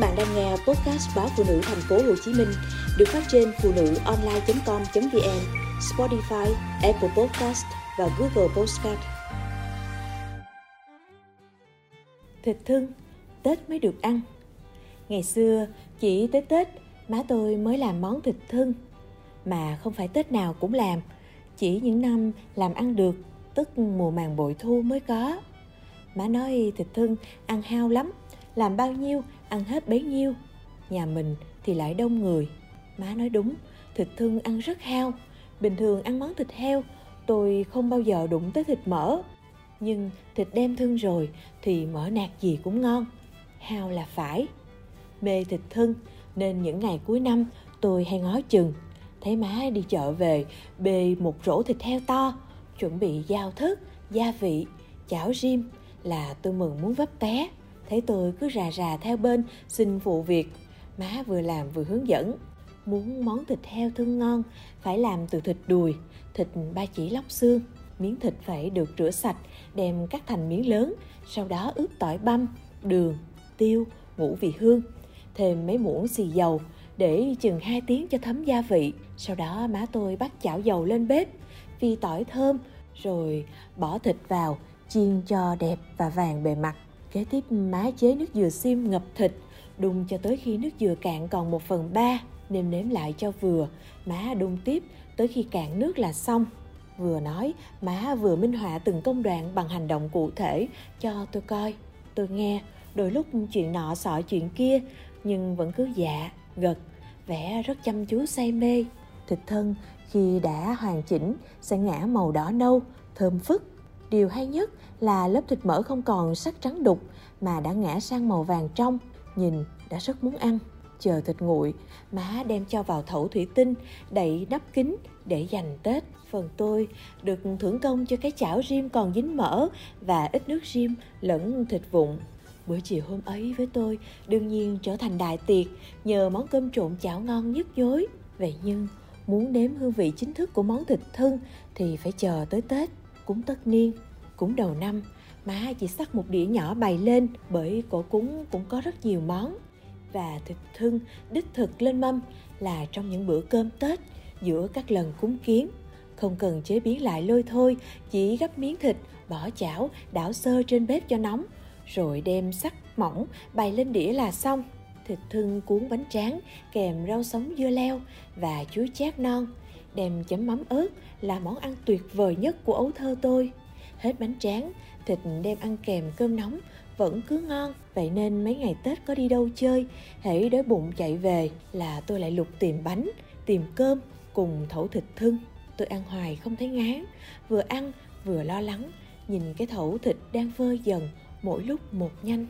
bạn đang nghe podcast báo phụ nữ thành phố Hồ Chí Minh được phát trên phụ nữ online.com.vn, Spotify, Apple Podcast và Google Podcast. Thịt thưng, Tết mới được ăn. Ngày xưa, chỉ tới Tết, má tôi mới làm món thịt thưng. Mà không phải Tết nào cũng làm, chỉ những năm làm ăn được, tức mùa màng bội thu mới có. Má nói thịt thưng ăn hao lắm, làm bao nhiêu, ăn hết bấy nhiêu. Nhà mình thì lại đông người. Má nói đúng, thịt thương ăn rất hao bình thường ăn món thịt heo, tôi không bao giờ đụng tới thịt mỡ. Nhưng thịt đem thương rồi thì mỡ nạc gì cũng ngon. Hao là phải. Mê thịt thân nên những ngày cuối năm tôi hay ngó chừng. Thấy má đi chợ về, bê một rổ thịt heo to, chuẩn bị giao thức, gia vị, chảo rim là tôi mừng muốn vấp té thấy tôi cứ rà rà theo bên, xin phụ việc. Má vừa làm vừa hướng dẫn. Muốn món thịt heo thơm ngon, phải làm từ thịt đùi, thịt ba chỉ lóc xương. Miếng thịt phải được rửa sạch, đem cắt thành miếng lớn, sau đó ướp tỏi băm, đường, tiêu, ngũ vị hương, thêm mấy muỗng xì dầu, để chừng 2 tiếng cho thấm gia vị. Sau đó má tôi bắt chảo dầu lên bếp, phi tỏi thơm, rồi bỏ thịt vào, chiên cho đẹp và vàng bề mặt. Kế tiếp má chế nước dừa xiêm ngập thịt, đun cho tới khi nước dừa cạn còn 1 phần 3, nêm nếm lại cho vừa. Má đun tiếp tới khi cạn nước là xong. Vừa nói, má vừa minh họa từng công đoạn bằng hành động cụ thể cho tôi coi. Tôi nghe, đôi lúc chuyện nọ sọ chuyện kia, nhưng vẫn cứ dạ, gật, vẽ rất chăm chú say mê. Thịt thân khi đã hoàn chỉnh sẽ ngã màu đỏ nâu, thơm phức. Điều hay nhất là lớp thịt mỡ không còn sắc trắng đục mà đã ngã sang màu vàng trong, nhìn đã rất muốn ăn. Chờ thịt nguội, má đem cho vào thẩu thủy tinh, đậy nắp kính để dành Tết. Phần tôi được thưởng công cho cái chảo rim còn dính mỡ và ít nước rim lẫn thịt vụn. Bữa chiều hôm ấy với tôi đương nhiên trở thành đại tiệc nhờ món cơm trộn chảo ngon nhất dối. Vậy nhưng muốn nếm hương vị chính thức của món thịt thân thì phải chờ tới Tết, cúng tất niên. Cúng đầu năm, má chỉ sắc một đĩa nhỏ bày lên bởi cổ cúng cũng có rất nhiều món. Và thịt thưng đích thực lên mâm là trong những bữa cơm Tết giữa các lần cúng kiến. Không cần chế biến lại lôi thôi, chỉ gấp miếng thịt, bỏ chảo, đảo sơ trên bếp cho nóng, rồi đem sắc mỏng bày lên đĩa là xong. Thịt thưng cuốn bánh tráng kèm rau sống dưa leo và chuối chát non. Đem chấm mắm ớt là món ăn tuyệt vời nhất của ấu thơ tôi. Hết bánh tráng, thịt đem ăn kèm cơm nóng, vẫn cứ ngon. Vậy nên mấy ngày tết có đi đâu chơi, hãy đói bụng chạy về là tôi lại lục tìm bánh, tìm cơm cùng thẩu thịt thưng tôi ăn hoài không thấy ngán, vừa ăn vừa lo lắng, nhìn cái thẩu thịt đang vơi dần mỗi lúc một nhanh.